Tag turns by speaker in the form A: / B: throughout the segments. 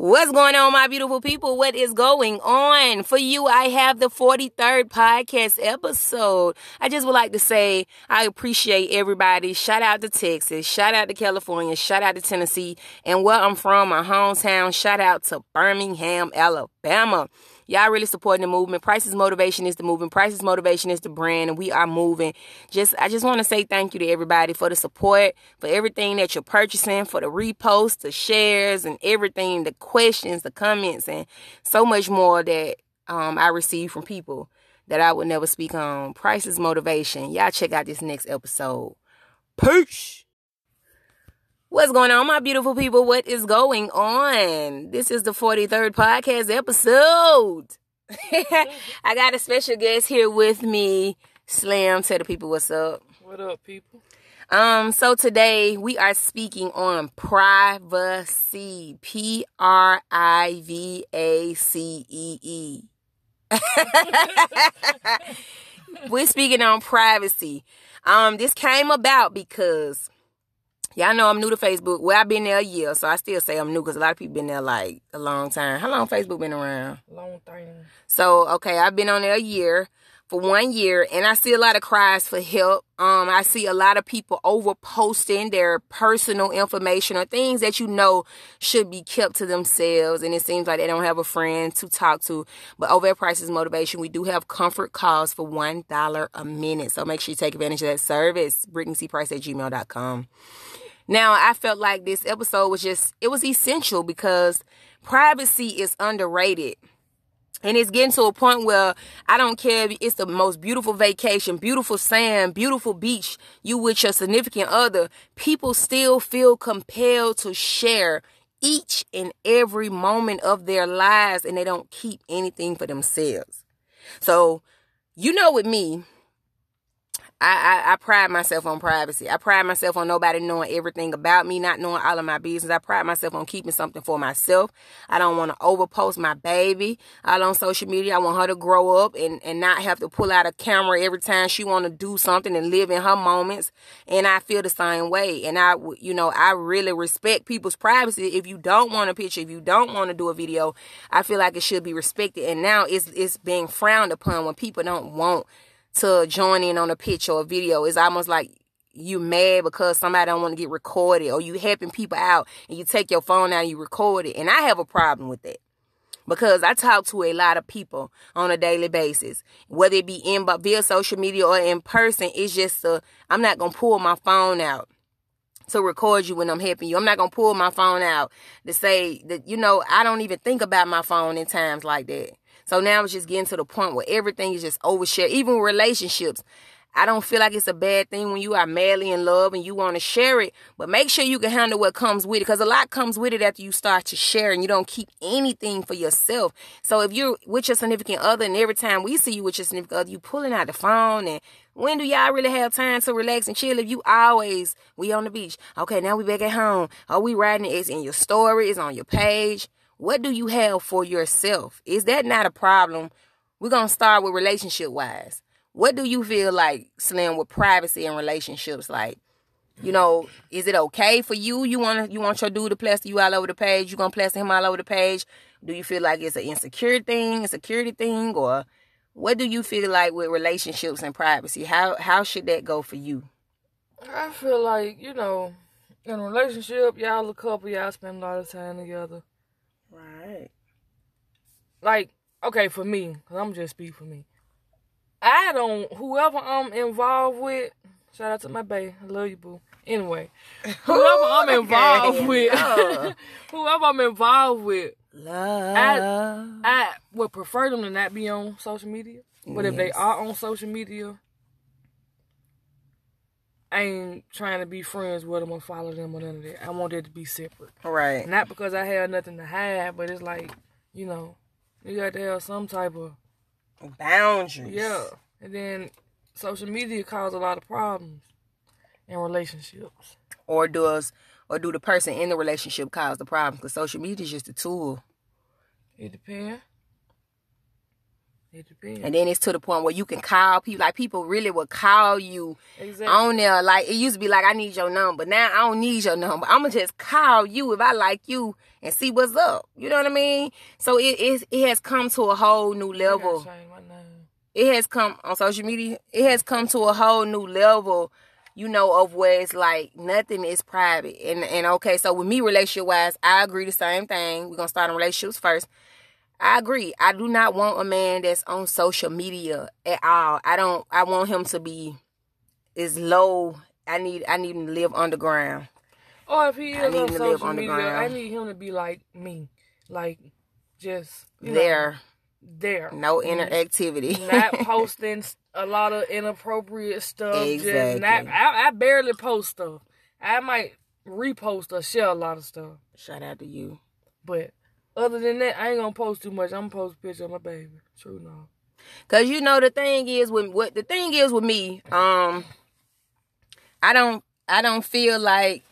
A: What's going on, my beautiful people? What is going on? For you, I have the 43rd podcast episode. I just would like to say I appreciate everybody. Shout out to Texas, shout out to California, shout out to Tennessee, and where I'm from, my hometown, shout out to Birmingham, Alabama. Y'all really supporting the movement. Price's motivation is the movement. Price's motivation is the brand, and we are moving. Just I just want to say thank you to everybody for the support, for everything that you're purchasing, for the reposts, the shares, and everything, the questions, the comments, and so much more that um, I receive from people that I would never speak on. Price's motivation. Y'all check out this next episode. Peace. What's going on, my beautiful people? What is going on? This is the 43rd podcast episode. I got a special guest here with me. Slim, tell the people what's up.
B: What up, people?
A: Um, so today we are speaking on privacy. P R I V A C E E. We're speaking on privacy. Um, this came about because y'all know I'm new to Facebook. Well, I've been there a year, so I still say I'm new because a lot of people been there like a long time. How long Facebook been around?
B: Long time.
A: So okay, I've been on there a year for one year and I see a lot of cries for help. Um, I see a lot of people over posting their personal information or things that you know should be kept to themselves. And it seems like they don't have a friend to talk to. But over at Price's Motivation, we do have comfort calls for $1 a minute. So make sure you take advantage of that service. BrittanyCprice at gmail.com. Now, I felt like this episode was just, it was essential because privacy is underrated. And it's getting to a point where I don't care if it's the most beautiful vacation, beautiful sand, beautiful beach, you with your significant other, people still feel compelled to share each and every moment of their lives and they don't keep anything for themselves. So, you know, with me, I, I, I, pride myself on privacy. I pride myself on nobody knowing everything about me, not knowing all of my business. I pride myself on keeping something for myself. I don't want to overpost my baby all on social media. I want her to grow up and, and not have to pull out a camera every time she want to do something and live in her moments. And I feel the same way. And I, you know, I really respect people's privacy. If you don't want a picture, if you don't want to do a video, I feel like it should be respected. And now it's, it's being frowned upon when people don't want to join in on a picture or a video. It's almost like you mad because somebody don't want to get recorded or you helping people out and you take your phone out and you record it. And I have a problem with that. Because I talk to a lot of people on a daily basis, whether it be in but via social media or in person. It's just i I'm not gonna pull my phone out to record you when I'm helping you. I'm not gonna pull my phone out to say that you know I don't even think about my phone in times like that. So now it's just getting to the point where everything is just overshared, even relationships. I don't feel like it's a bad thing when you are madly in love and you want to share it, but make sure you can handle what comes with it because a lot comes with it after you start to share and you don't keep anything for yourself. So if you're with your significant other and every time we see you with your significant other, you pulling out the phone and when do y'all really have time to relax and chill if you always we on the beach? Okay, now we back at home. Are we riding? It's in your story, it's on your page. What do you have for yourself? Is that not a problem? We're going to start with relationship wise. What do you feel like, Slim, with privacy and relationships? Like, you know, is it okay for you? You want you want your dude to plaster you all over the page? You gonna plaster him all over the page? Do you feel like it's an insecure thing, a security thing, or what do you feel like with relationships and privacy? How how should that go for you?
B: I feel like you know, in a relationship, y'all a couple, y'all spend a lot of time together.
A: Right.
B: Like, okay, for me, because I'm just speak for me. I don't, whoever I'm involved with, shout out to my bae, I love you, boo. Anyway, whoever I'm involved with, whoever I'm involved with,
A: love.
B: I, I would prefer them to not be on social media. But yes. if they are on social media, I ain't trying to be friends with them or follow them or none of that. I want that to be separate.
A: Right.
B: Not because I have nothing to hide, but it's like, you know, you got to have some type of
A: boundaries.
B: Yeah. And then social media cause a lot of problems in relationships.
A: Or does or do the person in the relationship cause the problem? Because social media is just a tool.
B: It depends.
A: And then it's to the point where you can call people. Like people really will call you
B: exactly.
A: on there. Like it used to be like, I need your number. Now I don't need your number. I'ma just call you if I like you and see what's up. You know what I mean? So it it, it has come to a whole new level.
B: change my name.
A: It has come on social media. It has come to a whole new level. You know of where it's like nothing is private. And and okay, so with me relationship wise, I agree the same thing. We're gonna start on relationships first. I agree. I do not want a man that's on social media at all. I don't. I want him to be as low. I need. I need him to live underground.
B: Or if he is on
A: him to live
B: social media, I need him to be like me, like just you know,
A: There,
B: there,
A: no interactivity.
B: not posting a lot of inappropriate stuff. Just
A: Exactly.
B: not. I, I barely post stuff. I might repost or share a lot of stuff,
A: Shout out to you.
B: but other than that, I ain't gonna post too much. I'm gonna post a picture of my baby. True, no.
A: Cause you know the thing is with what the thing is with me, um, I don't I don't feel like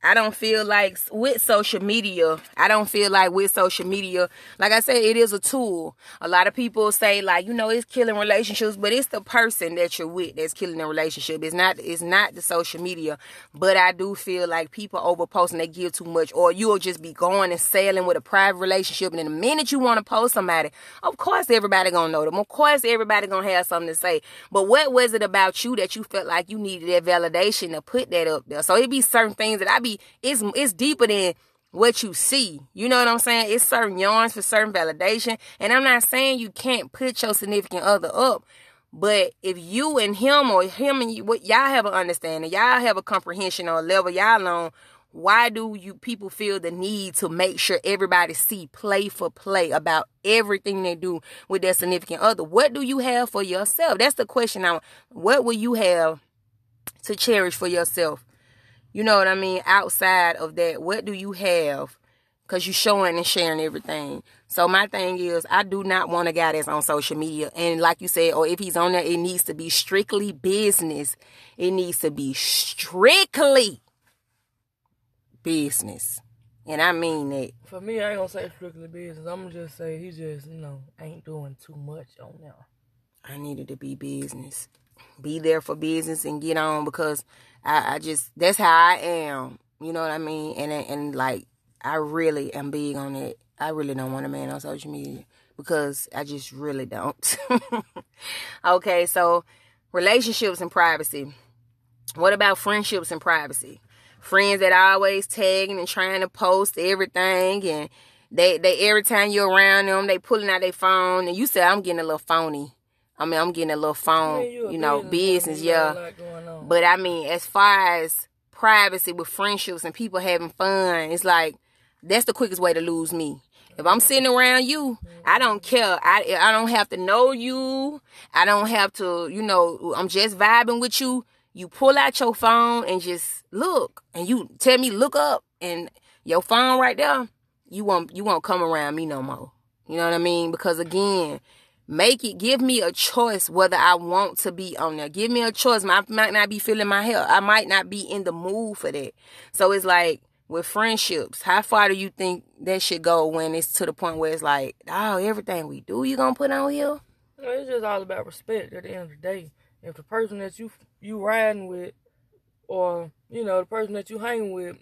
A: I don't feel like with social media, I don't feel like with social media, like I said, it is a tool. A lot of people say like, you know, it's killing relationships, but it's the person that you're with that's killing the relationship. It's not it's not the social media. But I do feel like people overpost and they give too much, or you'll just be going and sailing with a private relationship, and then the minute you want to post somebody, of course everybody gonna know them. Of course everybody gonna have something to say. But what was it about you that you felt like you needed that validation to put that up there? So it be certain things that I be it's it's deeper than what you see. You know what I'm saying? It's certain yarns for certain validation. And I'm not saying you can't put your significant other up. But if you and him or him and you, what y'all have an understanding, y'all have a comprehension or a level y'all on, why do you people feel the need to make sure everybody see play for play about everything they do with their significant other? What do you have for yourself? That's the question. Now, what will you have to cherish for yourself? You know what I mean? Outside of that, what do you have? Because you showing and sharing everything. So my thing is, I do not want a guy that's on social media. And like you said, or if he's on there, it needs to be strictly business. It needs to be strictly business. And I mean that.
B: For me, I ain't gonna say strictly business. I'm gonna just say he just you know ain't doing too much on there.
A: I needed to be business. Be there for business and get on because I, I just that's how I am. You know what I mean? And and like I really am big on it. I really don't want a man on social media because I just really don't. okay, so relationships and privacy. What about friendships and privacy? Friends that always tagging and trying to post everything and they they every time you're around them, they pulling out their phone and you say I'm getting a little phony. I mean, I'm getting a little phone,
B: Yeah, you
A: you know, business, yeah.
B: a lot going on.
A: But I mean, as far as privacy with friendships and people having fun, it's like that's the quickest way to lose me. If I'm sitting around you, I don't mm-hmm. care. I I don't have to know you. I don't have to, you know, I'm just vibing with you. You pull out your phone and just look, and you tell me look up, and your phone right there. You won't you won't come around me no more. You know what I mean? Because again, make it give me a choice whether I want to be on there. Give me a choice. I might not be feeling my health. I might not be in the mood for that. So it's like with friendships, how far do you think that should go when it's to the point where it's like, oh, everything we do, you gonna put on here?
B: It's just all about respect at the end of the day. If the person that you you riding with, or you know the person that you hang with,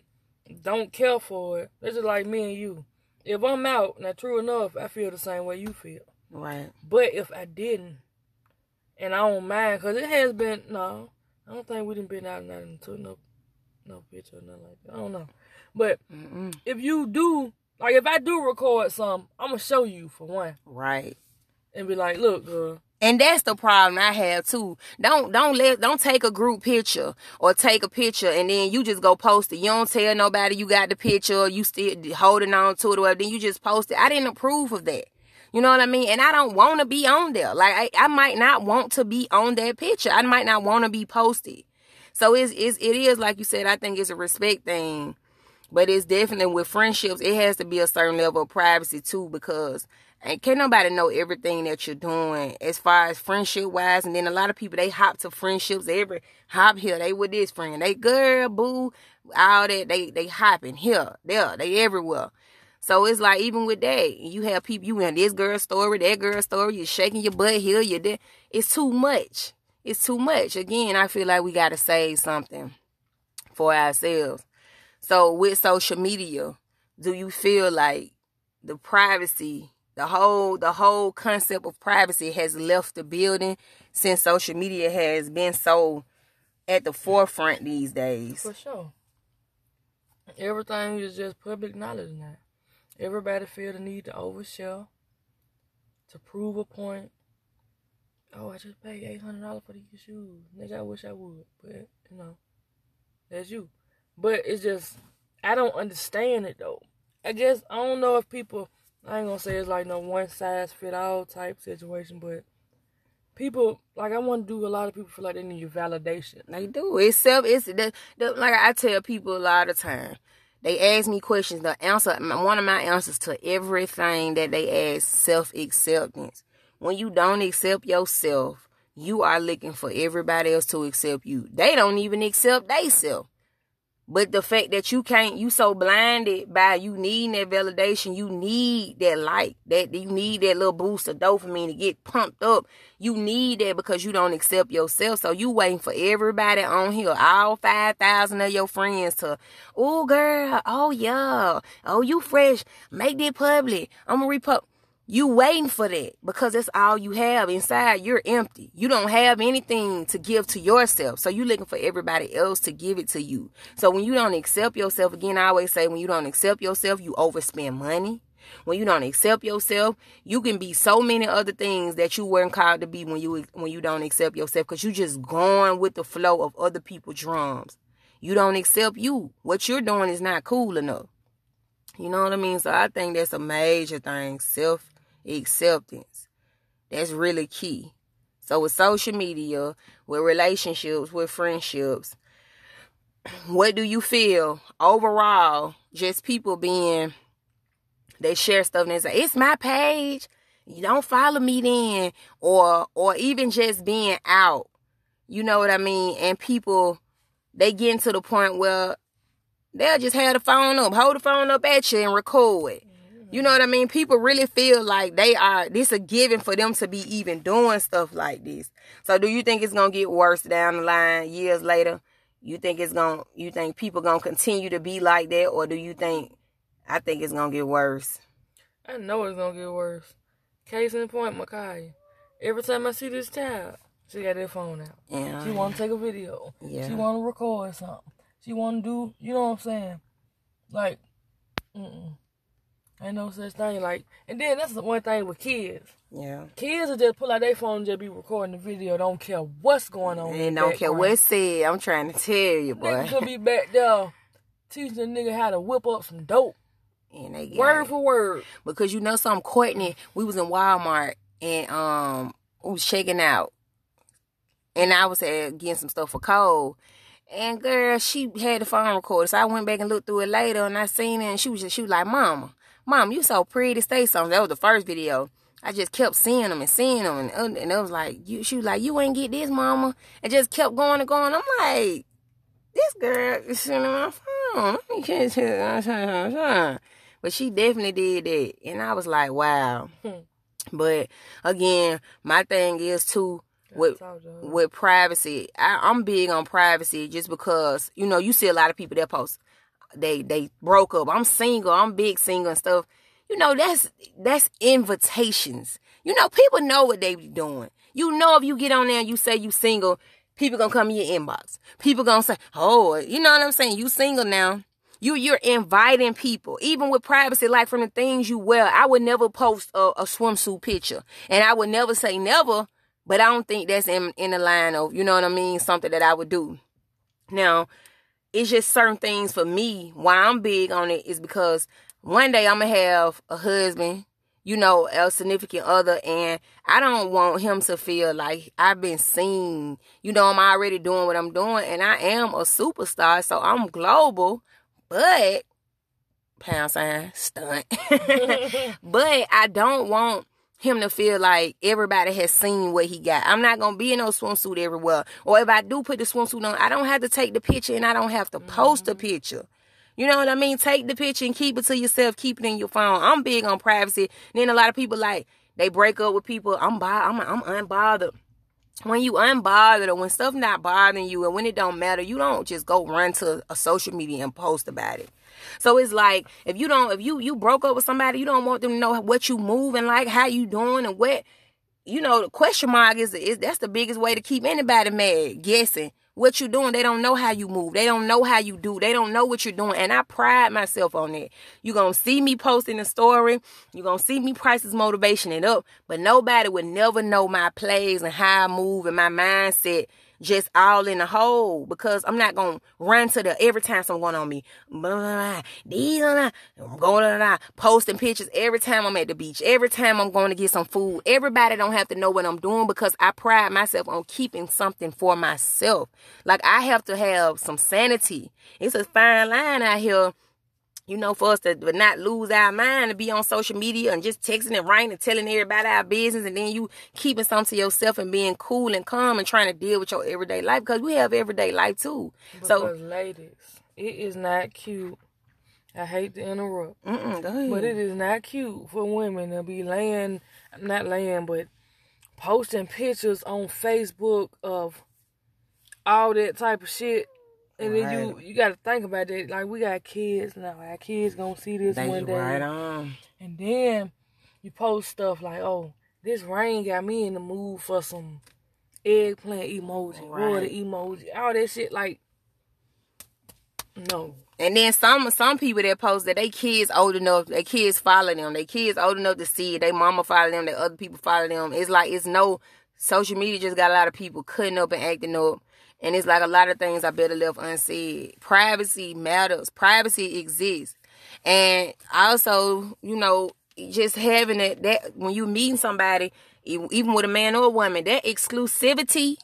B: don't care for it, it's just like me and you. If I'm out, now true enough, I feel the same way you feel.
A: Right.
B: But if I didn't, and I don't mind, cause it has been no, I don't think we didn't been out nothing to no, no picture or nothing like that. I don't know, but
A: Mm-mm.
B: if you do, like if I do record some, I'm gonna show you for one,
A: Right.
B: and be like, look, girl,
A: And that's the problem I have too. Don't don't let don't take a group picture or take a picture and then you just go post it. You don't tell nobody you got the picture. You still holding on to it or whatever. Then you just post it. I didn't approve of that. You know what I mean? And I don't want to be on there. Like I, I might not want to be on that picture. I might not want to be posted. So it's, it's it is like you said. I think it's a respect thing, but it's definitely with friendships. It has to be a certain level of privacy too because and can't nobody know everything that you're doing as far as friendship wise. And then a lot of people they hop to friendships every hop here. They with this friend. They girl boo all that. They they hopping here there. They everywhere. So it's like even with that, you have people you in this girl story, that girl story, you're shaking your butt here, you're there. It's too much. It's too much. Again, I feel like we gotta save something for ourselves. So with social media, do you feel like the privacy, the whole the whole concept of privacy has left the building since social media has been so at the forefront these days?
B: For sure. Everything is just public knowledge now. Everybody feel the need to overshare, to prove a point. Oh, I just paid eight hundred dollars for these shoes. Nigga, I wish I would, but you know, that's you. But it's just I don't understand it though. I guess I don't know if people. I ain't gonna say it's like no one size fit all type situation, but people like I want to do. A lot of people feel like they need your validation.
A: They do. It's self. It's like I tell people a lot of time. They ask me questions. The answer, one of my answers to everything that they ask, self acceptance. When you don't accept yourself, you are looking for everybody else to accept you. They don't even accept themselves. But the fact that you can't, you so blinded by you needing that validation, you need that light, that you need that little boost of dopamine to get pumped up. You need that because you don't accept yourself. So you waiting for everybody on here, all 5,000 of your friends to, oh girl, oh yeah, oh you fresh, make that public. I'm gonna repub. You waiting for that because that's all you have inside. You're empty. You don't have anything to give to yourself. So you're looking for everybody else to give it to you. So when you don't accept yourself, again, I always say when you don't accept yourself, you overspend money. When you don't accept yourself, you can be so many other things that you weren't called to be when you when you don't accept yourself because you just going with the flow of other people's drums. You don't accept you. What you're doing is not cool enough. You know what I mean? So I think that's a major thing. Self acceptance. That's really key. So with social media, with relationships, with friendships, what do you feel overall? Just people being they share stuff and they say, It's my page. You don't follow me then. Or or even just being out. You know what I mean? And people they get to the point where they'll just have the phone up, hold the phone up at you and record. You know what I mean? People really feel like they are this a given for them to be even doing stuff like this. So do you think it's gonna get worse down the line years later? You think it's gonna you think people gonna continue to be like that or do you think I think it's gonna get worse?
B: I know it's gonna get worse. Case in point, Makai. Every time I see this child, she got their phone out. Yeah. She wanna take a video. Yeah. She wanna record something. She wanna do you know what I'm saying? Like, mm Ain't no such thing like, and then that's the one thing with kids. Yeah. Kids will just pull out their phone and just be recording the video. Don't care what's going on.
A: And don't care what's said. I'm trying to tell you, boy.
B: Nigga could be back there teaching a nigga how to whip up some dope. And they word it. for word.
A: Because you know something, Courtney, we was in Walmart and um we was checking out. And I was uh, getting some stuff for Cole. And girl, she had the phone recorded. So I went back and looked through it later and I seen it and she was just she was like, Mama, Mom, you so pretty. stay something. That was the first video. I just kept seeing them and seeing them, and, and it was like, you, she was like, you ain't get this, mama, and just kept going and going. I'm like, this girl is sitting on my phone. But she definitely did that, and I was like, wow. but again, my thing is too with with privacy. I, I'm big on privacy just because you know you see a lot of people that post they they broke up. I'm single. I'm big single and stuff. You know, that's that's invitations. You know, people know what they be doing. You know, if you get on there and you say you single, people gonna come in your inbox. People gonna say, "Oh, you know what I'm saying? You single now." You you're inviting people, even with privacy, like from the things you wear. I would never post a, a swimsuit picture, and I would never say never. But I don't think that's in in the line of you know what I mean. Something that I would do. Now, it's just certain things for me. Why I'm big on it is because one day I'm gonna have a husband, you know, a significant other, and I don't want him to feel like I've been seen. You know, I'm already doing what I'm doing, and I am a superstar, so I'm global, but pound sign stunt. but I don't want him to feel like everybody has seen what he got. I'm not gonna be in no swimsuit everywhere. Or if I do put the swimsuit on, I don't have to take the picture and I don't have to post mm-hmm. the picture. You know what I mean? Take the picture and keep it to yourself. Keep it in your phone. I'm big on privacy. Then a lot of people like they break up with people. I'm I'm I'm unbothered. When you unbothered or when stuff not bothering you and when it don't matter, you don't just go run to a social media and post about it. So it's like if you don't if you you broke up with somebody, you don't want them to know what you moving like, how you doing and what you know, the question mark is is that's the biggest way to keep anybody mad, guessing what you're doing. They don't know how you move. They don't know how you do. They don't know what you're doing. And I pride myself on that. You're going to see me posting a story. You're going to see me prices motivation it up. But nobody would never know my plays and how I move and my mindset just all in the hole because I'm not gonna run to the every time someone on me. Blah, blah, These I'm going to posting pictures every time I'm at the beach, every time I'm going to get some food. Everybody don't have to know what I'm doing because I pride myself on keeping something for myself. Like I have to have some sanity. It's a fine line out here you know, for us to not lose our mind to be on social media and just texting and writing and telling everybody our business and then you keeping something to yourself and being cool and calm and trying to deal with your everyday life because we have everyday life too.
B: Because
A: so,
B: ladies, it is not cute. I hate to interrupt,
A: but
B: it is not cute for women to be laying, not laying, but posting pictures on Facebook of all that type of shit and right. then you you got to think about it. Like we got kids now. Our kids gonna see this
A: they
B: one day.
A: Right on.
B: And then you post stuff like, "Oh, this rain got me in the mood for some eggplant emoji, right. water emoji, all that shit." Like, no.
A: And then some some people that post that they kids old enough, their kids follow them, their kids old enough to see it, their mama follow them, their other people follow them. It's like it's no social media just got a lot of people cutting up and acting up and it's like a lot of things I better left unsaid. Privacy matters. Privacy exists. And also, you know, just having it that when you meeting somebody, even with a man or a woman, that exclusivity,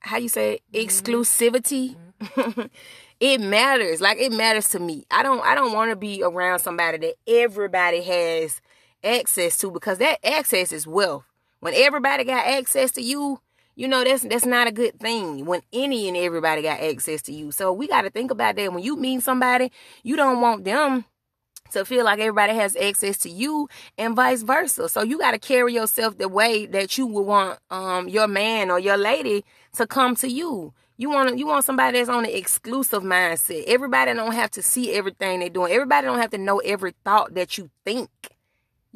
A: how you say it? Mm-hmm. exclusivity, mm-hmm. it matters. Like it matters to me. I don't I don't want to be around somebody that everybody has access to because that access is wealth. When everybody got access to you, you know that's that's not a good thing when any and everybody got access to you. So we got to think about that. When you meet somebody you don't want them to feel like everybody has access to you and vice versa. So you got to carry yourself the way that you would want um your man or your lady to come to you. You want you want somebody that's on an exclusive mindset. Everybody don't have to see everything they're doing. Everybody don't have to know every thought that you think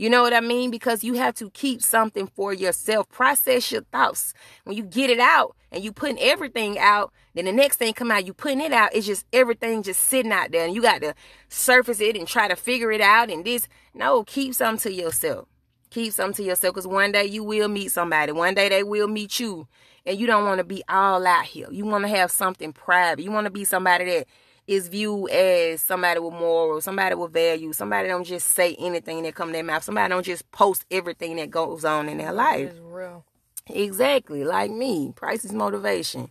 A: you know what I mean? Because you have to keep something for yourself. Process your thoughts. When you get it out and you putting everything out, then the next thing come out, you putting it out. It's just everything just sitting out there, and you got to surface it and try to figure it out. And this, no, keep something to yourself. Keep something to yourself, because one day you will meet somebody. One day they will meet you, and you don't want to be all out here. You want to have something private. You want to be somebody that is viewed as somebody with morals, somebody with value, somebody don't just say anything that come their mouth, somebody don't just post everything that goes on in their life.
B: real.
A: Exactly, like me. Price is motivation.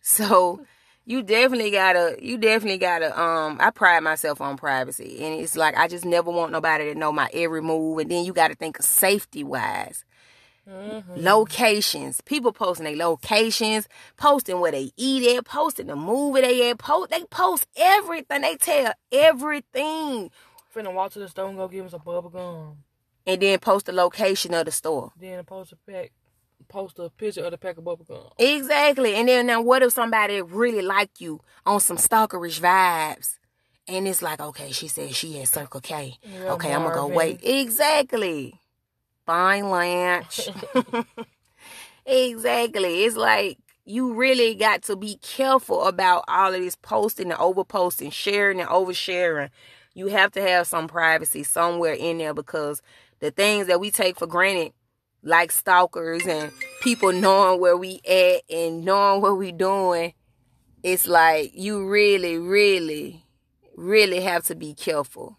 A: So you definitely gotta you definitely gotta um I pride myself on privacy and it's like I just never want nobody to know my every move and then you gotta think of safety wise. Mm-hmm. Locations. People posting their locations, posting where they eat at, posting the movie they at. Post, they post everything. They tell everything.
B: Finna walk to the store and go give them some bubble gum.
A: And then post the location of the store.
B: Then post a pack, post a picture of the pack of bubble gum.
A: Exactly. And then now, what if somebody really like you on some stalkerish vibes? And it's like, okay, she said she had Circle K. Yeah, okay. I'm gonna go wait. Exactly fine lunch. exactly. It's like you really got to be careful about all of this posting and overposting, sharing and oversharing. You have to have some privacy somewhere in there because the things that we take for granted, like stalkers and people knowing where we at and knowing what we doing, it's like you really, really, really have to be careful.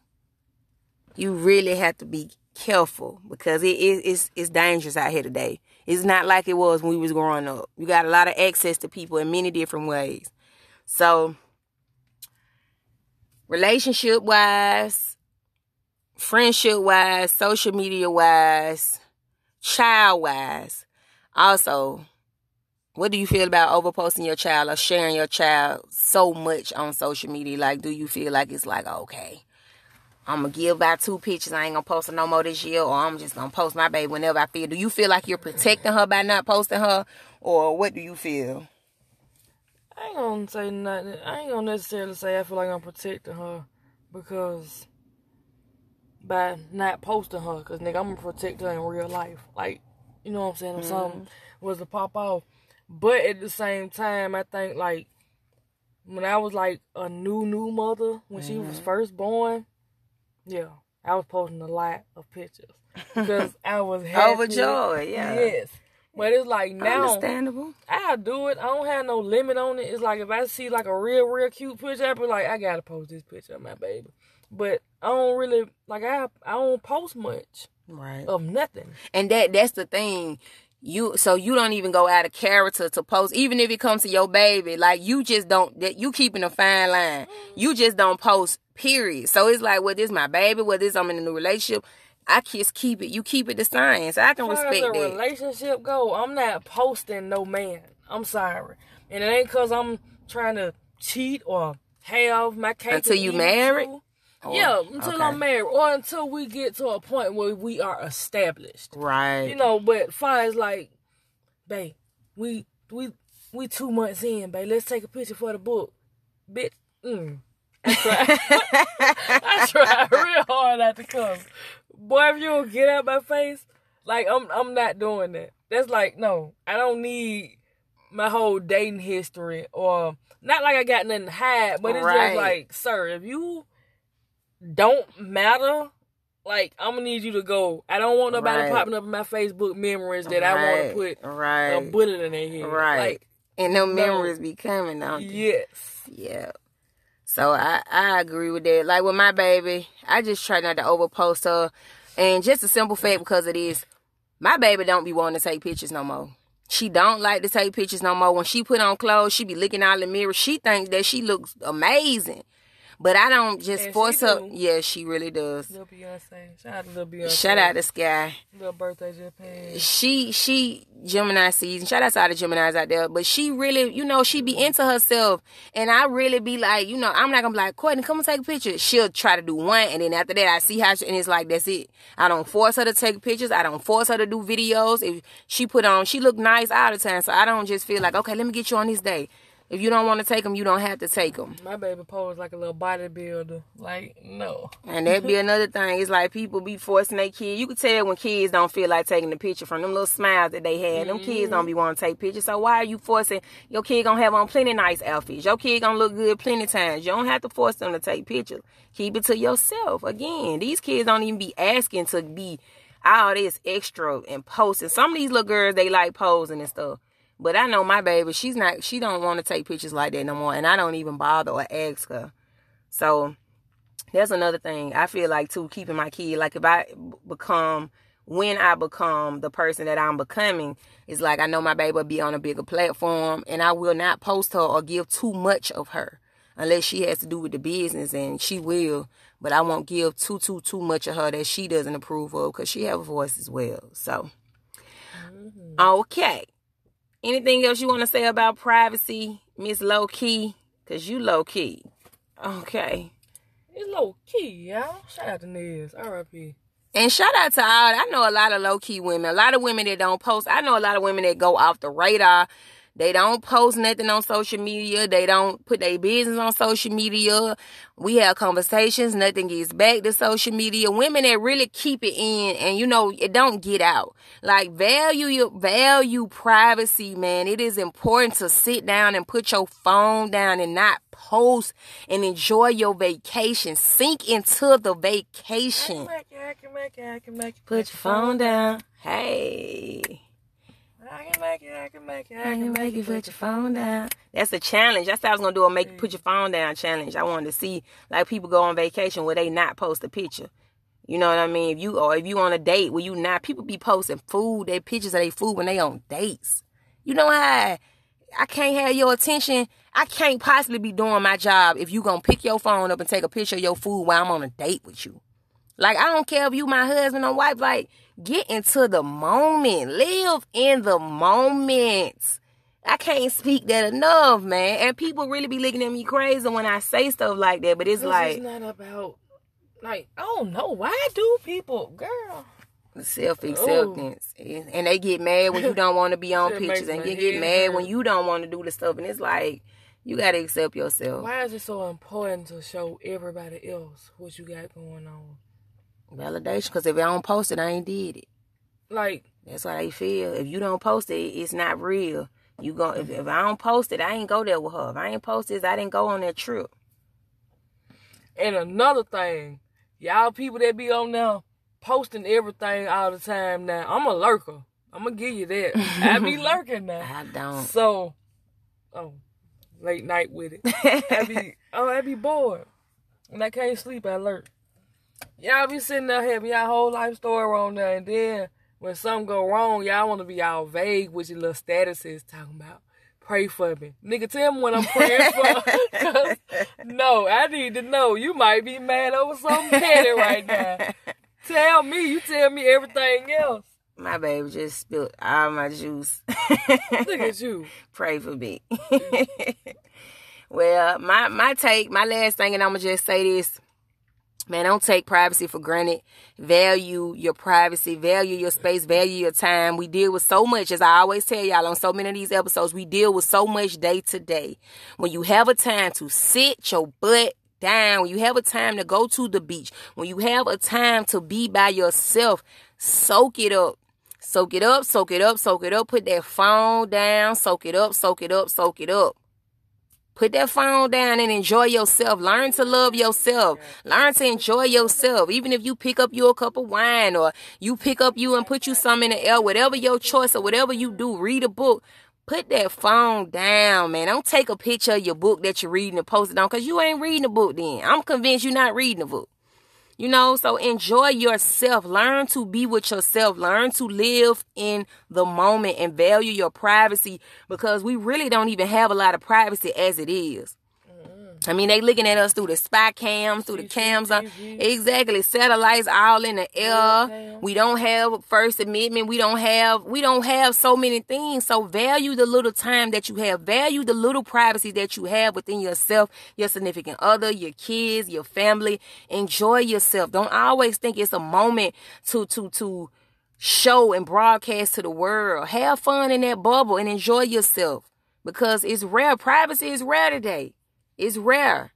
A: You really have to be careful because it is it's, it's dangerous out here today. It's not like it was when we was growing up. You got a lot of access to people in many different ways. So relationship wise, friendship wise, social media wise, child wise, also what do you feel about overposting your child or sharing your child so much on social media? Like, do you feel like it's like, okay, I'm gonna give out two pictures. I ain't gonna post her no more this year, or I'm just gonna post my baby whenever I feel. Do you feel like you're protecting her by not posting her, or what do you feel?
B: I ain't gonna say nothing. I ain't gonna necessarily say I feel like I'm protecting her because by not posting her, cause nigga, I'm gonna protect her in real life. Like, you know what I'm saying? If mm-hmm. something was to pop off, but at the same time, I think like when I was like a new new mother when mm-hmm. she was mm-hmm. first born yeah, I was posting a lot of pictures because I was happy.
A: overjoyed. Yeah.
B: Yes. But it's like now,
A: understandable.
B: I do it. I don't have no limit on it. It's like if I see like a real, real cute picture, I be like, I gotta post this picture of my baby. But I don't really like. I I don't post much.
A: Right.
B: Of nothing.
A: And that that's the thing you so you don't even go out of character to post even if it comes to your baby. Like you just don't that you keeping a fine line. You just don't post period. So it's like well this my baby well this i'm in a new relationship. I just keep it you keep it the science. I can respect
B: that. relationship go? I'm not posting no man. I'm sorry. And it ain't because i'm trying to cheat or have my cake
A: until you married
B: or, yeah, until okay. I'm married, or until we get to a point where we are established.
A: Right.
B: You know, but far as like, babe, we we we two months in, babe. Let's take a picture for the book, bitch. Mm. I try. I try real hard not to come. Boy, if you don't get out my face, like I'm I'm not doing that. That's like no, I don't need my whole dating history or not like I got nothing to hide, but it's right. just like, sir, if you don't matter, like I'm gonna need you to go. I don't want nobody right. popping up in my Facebook memories that right. I want to put right. a bullet in their head.
A: Right.
B: Like,
A: and no memories be coming, don't
B: Yes.
A: Yeah. So I I agree with that. Like with my baby, I just try not to overpost her, and just a simple fact because it is, my baby don't be wanting to take pictures no more. She don't like to take pictures no more. When she put on clothes, she be looking out the mirror. She thinks that she looks amazing. But I don't just and force her. Do. Yeah, she really does.
B: Little Beyonce. Shout out to Little Beyonce.
A: Shout out to Sky.
B: Little birthday Japan.
A: She she Gemini season. Shout out to all the Geminis out there. But she really, you know, she be mm-hmm. into herself. And I really be like, you know, I'm not gonna be like, Courtney, come and take a picture. She'll try to do one and then after that I see how she and it's like that's it. I don't force her to take pictures. I don't force her to do videos. If she put on she look nice all the time. So I don't just feel like, okay, let me get you on this day. If you don't want to take them, you don't have to take them.
B: My baby pose like a little bodybuilder. Like, no.
A: And that'd be another thing. It's like people be forcing their kids. You can tell when kids don't feel like taking the picture from them little smiles that they had. Mm-hmm. Them kids don't be wanting to take pictures. So why are you forcing your kid gonna have on plenty nice outfits? Your kid gonna look good plenty times. You don't have to force them to take pictures. Keep it to yourself. Again, these kids don't even be asking to be all this extra and posting. Some of these little girls they like posing and stuff. But I know my baby, she's not, she don't want to take pictures like that no more. And I don't even bother or ask her. So that's another thing. I feel like too, keeping my kid, like if I become, when I become the person that I'm becoming, it's like I know my baby will be on a bigger platform and I will not post her or give too much of her unless she has to do with the business and she will but i won't give too too too much of her that she doesn't approve of because she have a voice as well so mm-hmm. okay Anything else you want to say about privacy, Miss Low Key? Cause you low key. Okay.
B: It's low key, y'all. Shout out to Nez. R.I.P.
A: And shout out to all. I know a lot of low key women. A lot of women that don't post. I know a lot of women that go off the radar. They don't post nothing on social media. They don't put their business on social media. We have conversations. Nothing gets back to social media. Women that really keep it in and you know, it don't get out. Like value your value privacy, man. It is important to sit down and put your phone down and not post and enjoy your vacation. Sink into the vacation. Put your phone down. Hey.
B: I can make it, I can make it, I
A: can make it. Put your phone down. That's a challenge. That's what I was gonna do a make put your mm. phone down challenge. I wanted to see like people go on vacation where they not post a picture. You know what I mean? If you or if you on a date where you not people be posting food, their pictures of their food when they on dates. You know how I can't have your attention. I can't possibly be doing my job if you gonna pick your phone up and take a picture of your food while I'm on a date with you. Like I don't care if you my husband or wife. Like get into the moment. Live in the moment. I can't speak that enough, man. And people really be looking at me crazy when I say stuff like that. But it's like
B: is not about like I don't know why do people, girl.
A: self oh. acceptance, and they get mad when you don't want to be on pictures, and you get mad
B: hurt.
A: when you don't want to do the stuff. And it's like you gotta accept yourself.
B: Why is it so important to show everybody else what you got going on?
A: Validation, because if I don't post it, I ain't did it.
B: Like
A: That's how they feel. If you don't post it, it's not real. You go if, if I don't post it, I ain't go there with her. If I ain't post this, I didn't go on that trip.
B: And another thing, y'all people that be on there posting everything all the time now. I'm a lurker. I'm gonna give you that. I be lurking now.
A: I don't.
B: So, oh, late night with it. I be, oh, I be bored. And I can't sleep, I lurk. Y'all be sitting there having y'all whole life story on there, and then when something go wrong, y'all want to be all vague with your little statuses talking about. Pray for me. Nigga, tell me what I'm praying for. no, I need to know. You might be mad over something petty right now. Tell me. You tell me everything else.
A: My baby just spilled all my juice.
B: Look at you.
A: Pray for me. well, my my take, my last thing, and I'm gonna just say this. Man, don't take privacy for granted. Value your privacy, value your space, value your time. We deal with so much, as I always tell y'all on so many of these episodes, we deal with so much day to day. When you have a time to sit your butt down, when you have a time to go to the beach, when you have a time to be by yourself, soak it up. Soak it up, soak it up, soak it up. Put that phone down, soak it up, soak it up, soak it up. Put that phone down and enjoy yourself. Learn to love yourself. Learn to enjoy yourself. Even if you pick up you a cup of wine or you pick up you and put you some in the air, whatever your choice or whatever you do, read a book. Put that phone down, man. Don't take a picture of your book that you're reading and post it on because you ain't reading the book then. I'm convinced you're not reading the book. You know, so enjoy yourself. Learn to be with yourself. Learn to live in the moment and value your privacy because we really don't even have a lot of privacy as it is. I mean, they looking at us through the spy cams, through the cams. Uh,
B: On,
A: exactly, satellites all in the air. We don't have First Amendment. We don't have. We don't have so many things. So value the little time that you have. Value the little privacy that you have within yourself, your significant other, your kids, your family. Enjoy yourself. Don't always think it's a moment to to to show and broadcast to the world. Have fun in that bubble and enjoy yourself because it's rare. Privacy is rare today. It's rare.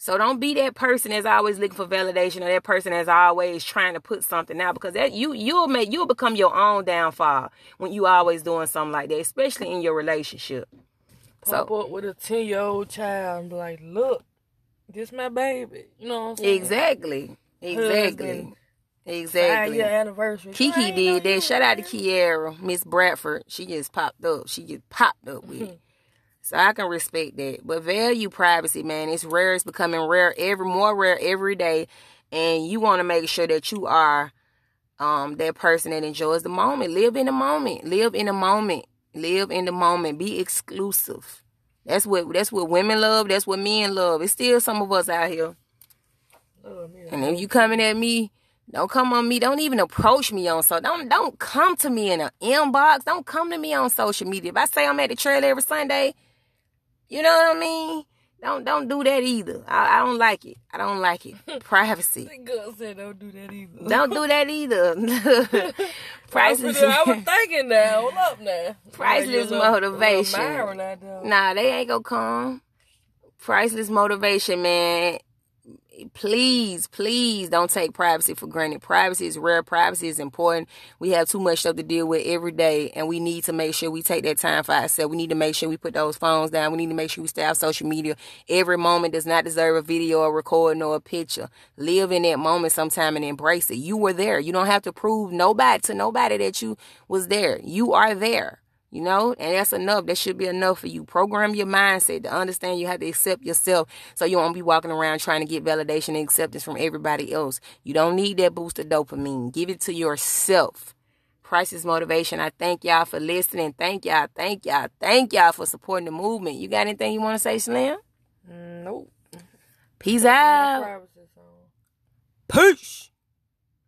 A: So don't be that person that's always looking for validation or that person that's always trying to put something out because that you you'll make you'll become your own downfall when you always doing something like that, especially in your relationship.
B: Pop
A: So
B: up with a 10 year old child and be like, look, this my baby. You know what I'm saying?
A: exactly. Exactly.
B: Husband.
A: Exactly.
B: anniversary.
A: Kiki did that. Shout out to Kiara, Miss Bradford. She just popped up. She just popped up with it. So I can respect that. But value privacy, man. It's rare. It's becoming rare every more rare every day. And you want to make sure that you are um that person that enjoys the moment. Live in the moment. Live in the moment. Live in the moment. Be exclusive. That's what that's what women love. That's what men love. It's still some of us out here.
B: Me.
A: And if you coming at me, don't come on me. Don't even approach me on so don't don't come to me in an inbox. Don't come to me on social media. If I say I'm at the trail every Sunday, you know what I mean? Don't don't do that either. I, I don't like it. I don't like it. Privacy.
B: Said don't do that either.
A: Don't do that either. Priceless.
B: I was thinking now. Hold up now.
A: Priceless
B: Like little-
A: motivation.
B: little Myron out there.
A: Nah, they ain't gonna come. Priceless motivation, man. Please, please don't take privacy for granted. Privacy is rare. Privacy is important. We have too much stuff to deal with every day, and we need to make sure we take that time for ourselves. We need to make sure we put those phones down. We need to make sure we stay off social media. Every moment does not deserve a video, a recording, or a picture. Live in that moment sometime and embrace it. You were there. You don't have to prove nobody to nobody that you was there. You are there. You know, and that's enough. That should be enough for you. Program your mindset to understand you have to accept yourself so you won't be walking around trying to get validation and acceptance from everybody else. You don't need that boost of dopamine. Give it to yourself. Priceless motivation. I thank y'all for listening. Thank y'all. Thank y'all. Thank y'all for supporting the movement. You got anything you want to say, Slim?
B: Nope.
A: Peace out. Peace.